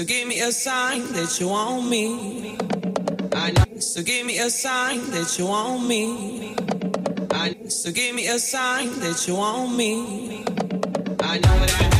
So give me a sign that you want me. I know. So give me a sign that you want me. I know. So give me a sign that you want me. I know that. I.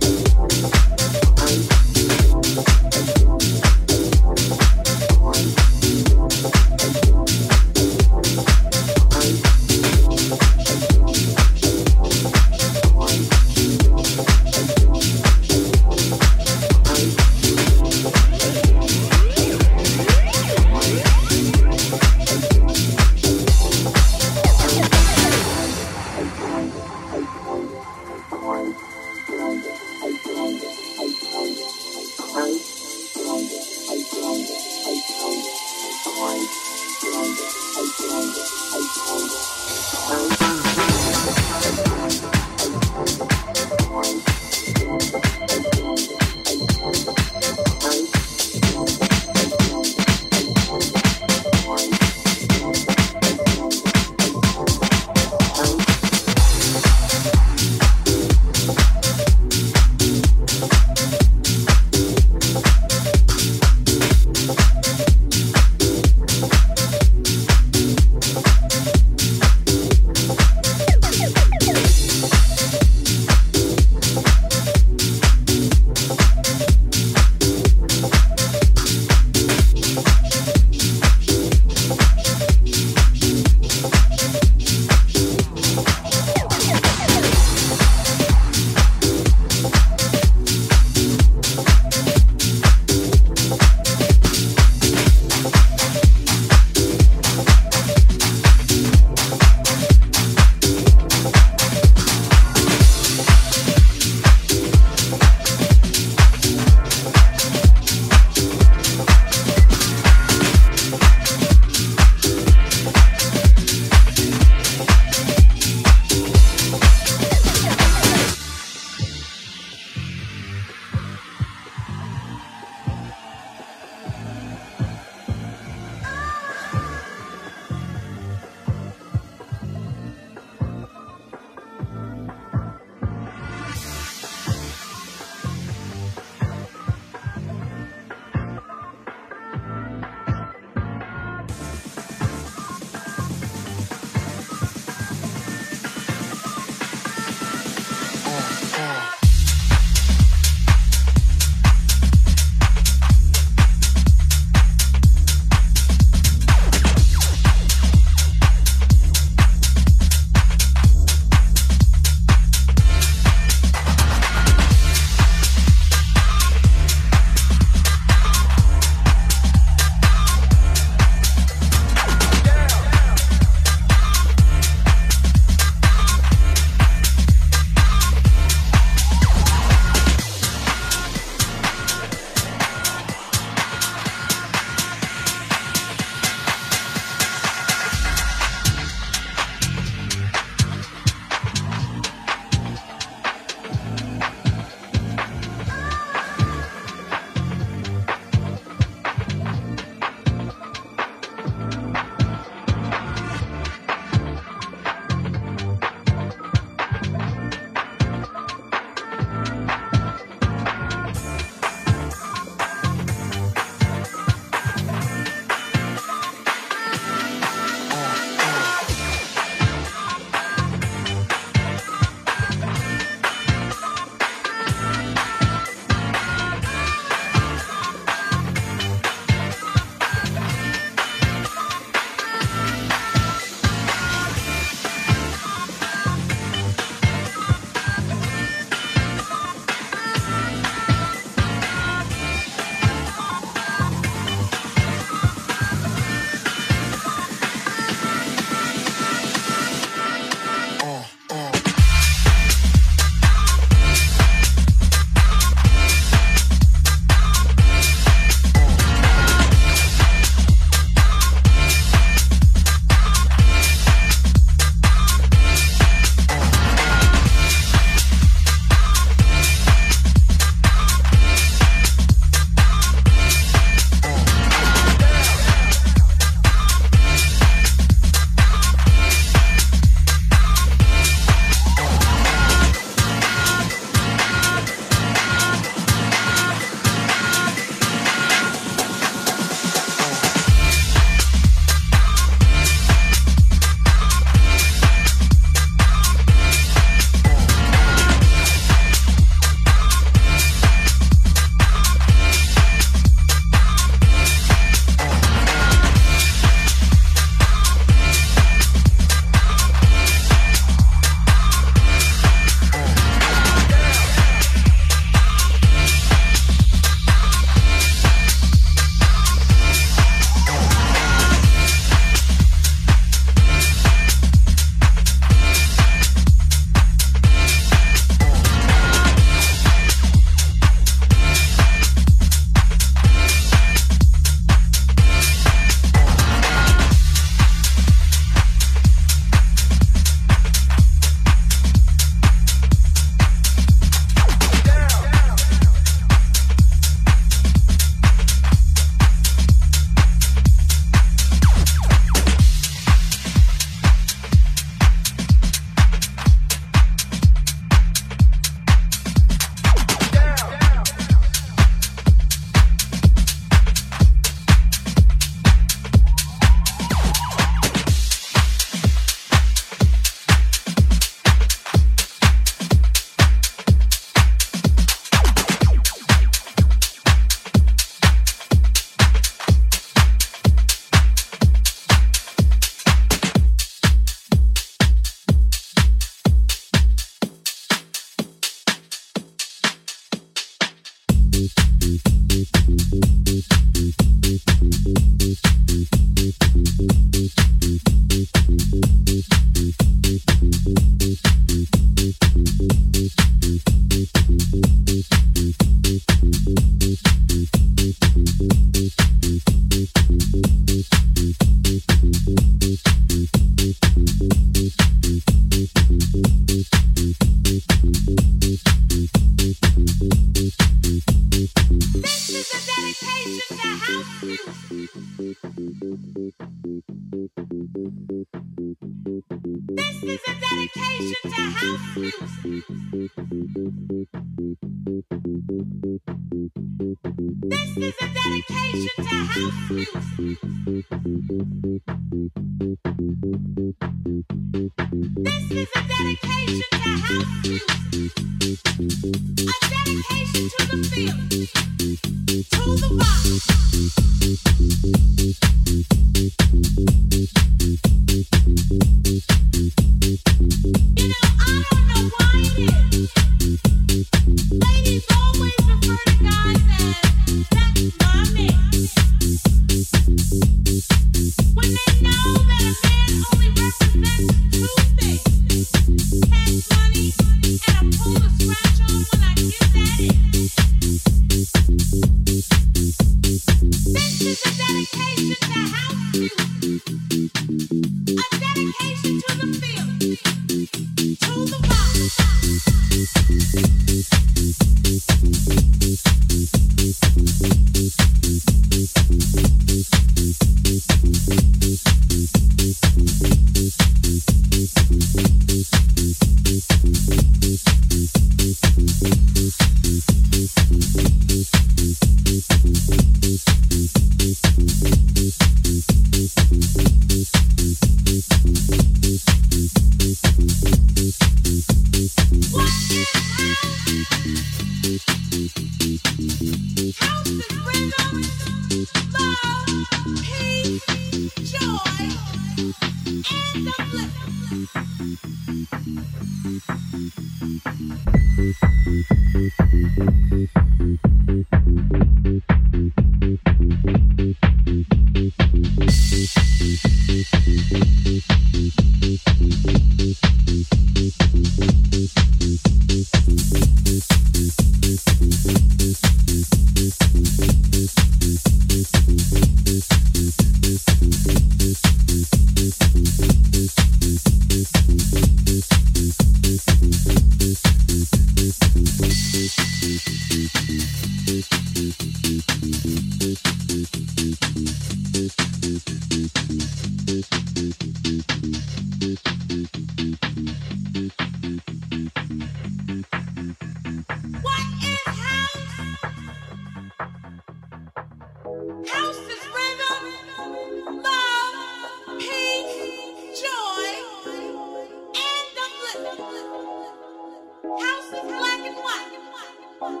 the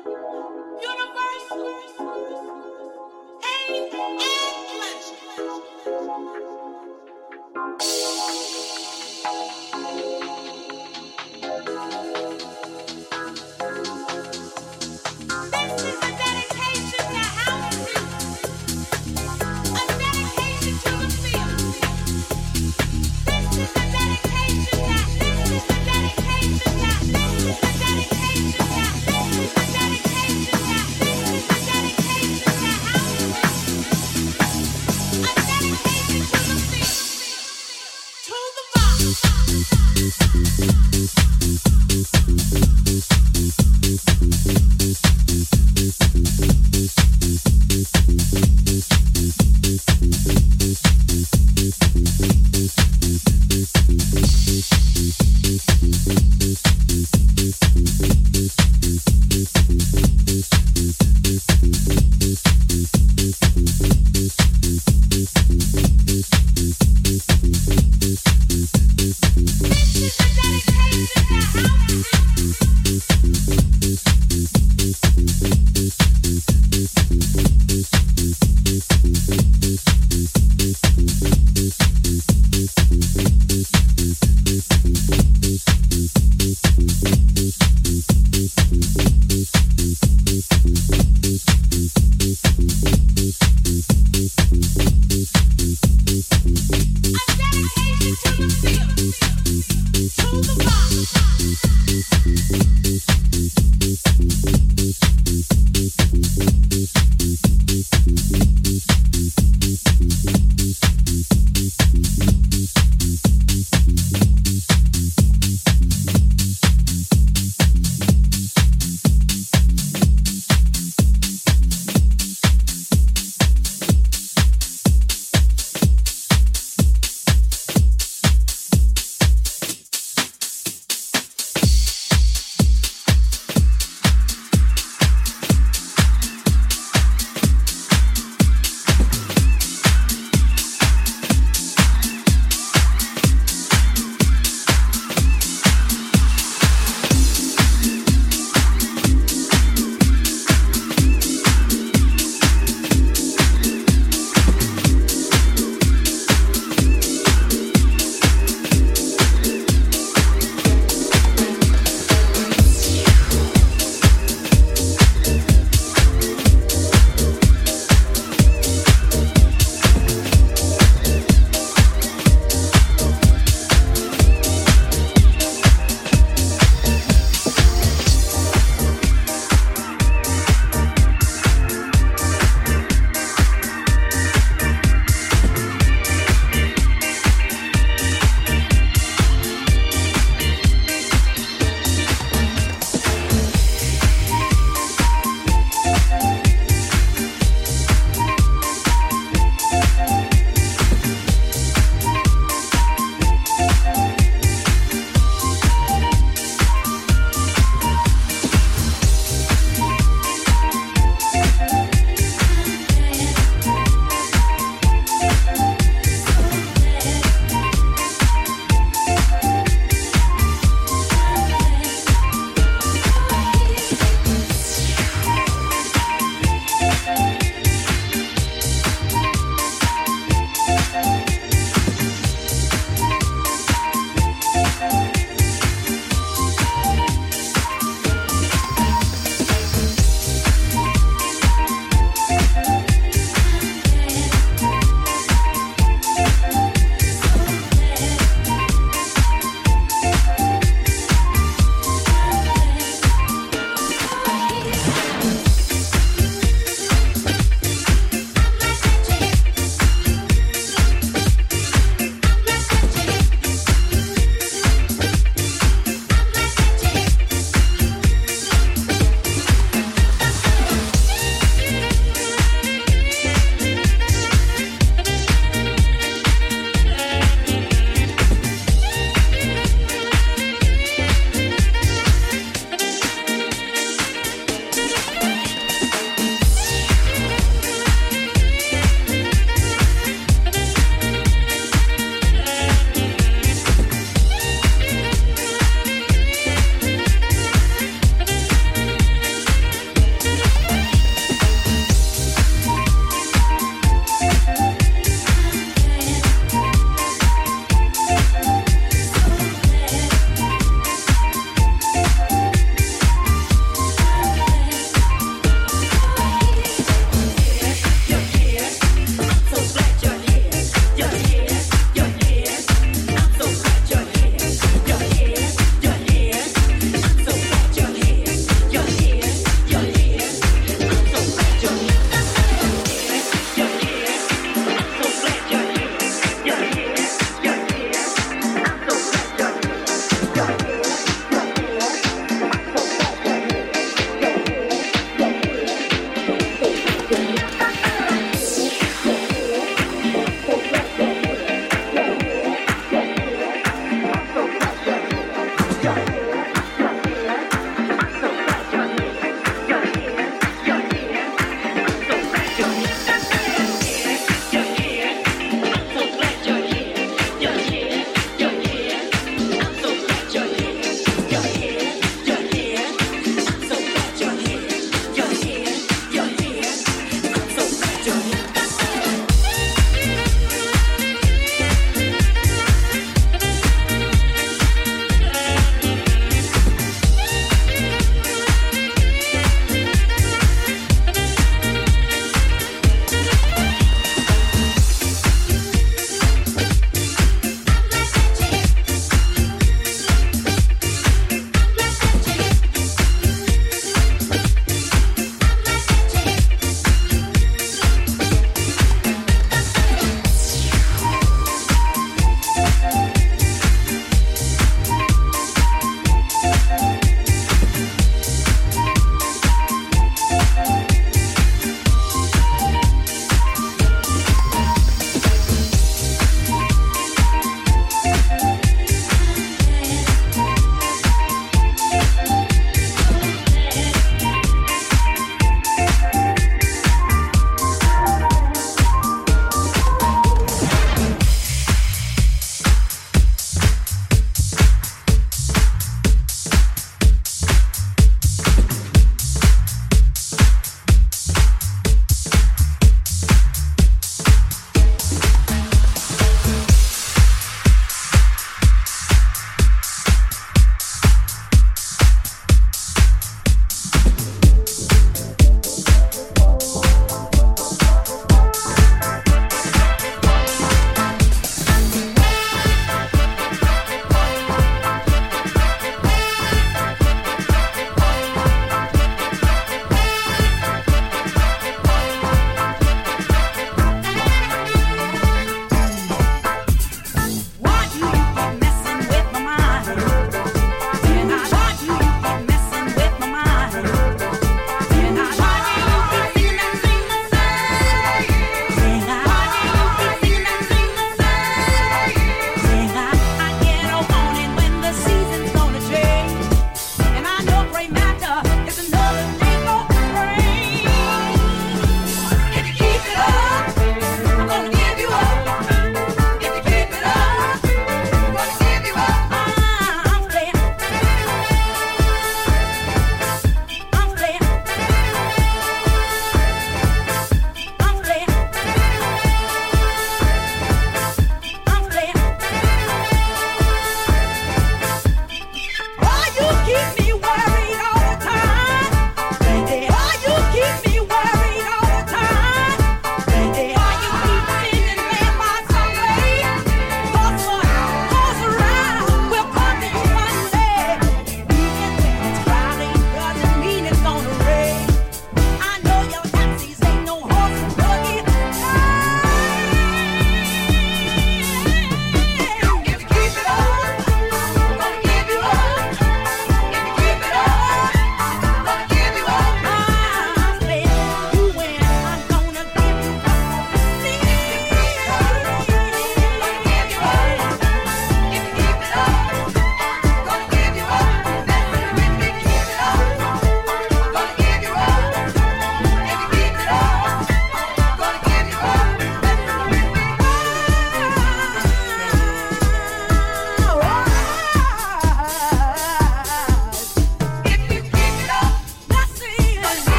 rock.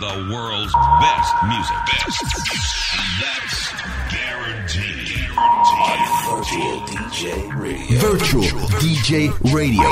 The world's best music. Best. That's guaranteed. Virtual DJ Radio. Virtual DJ Radio.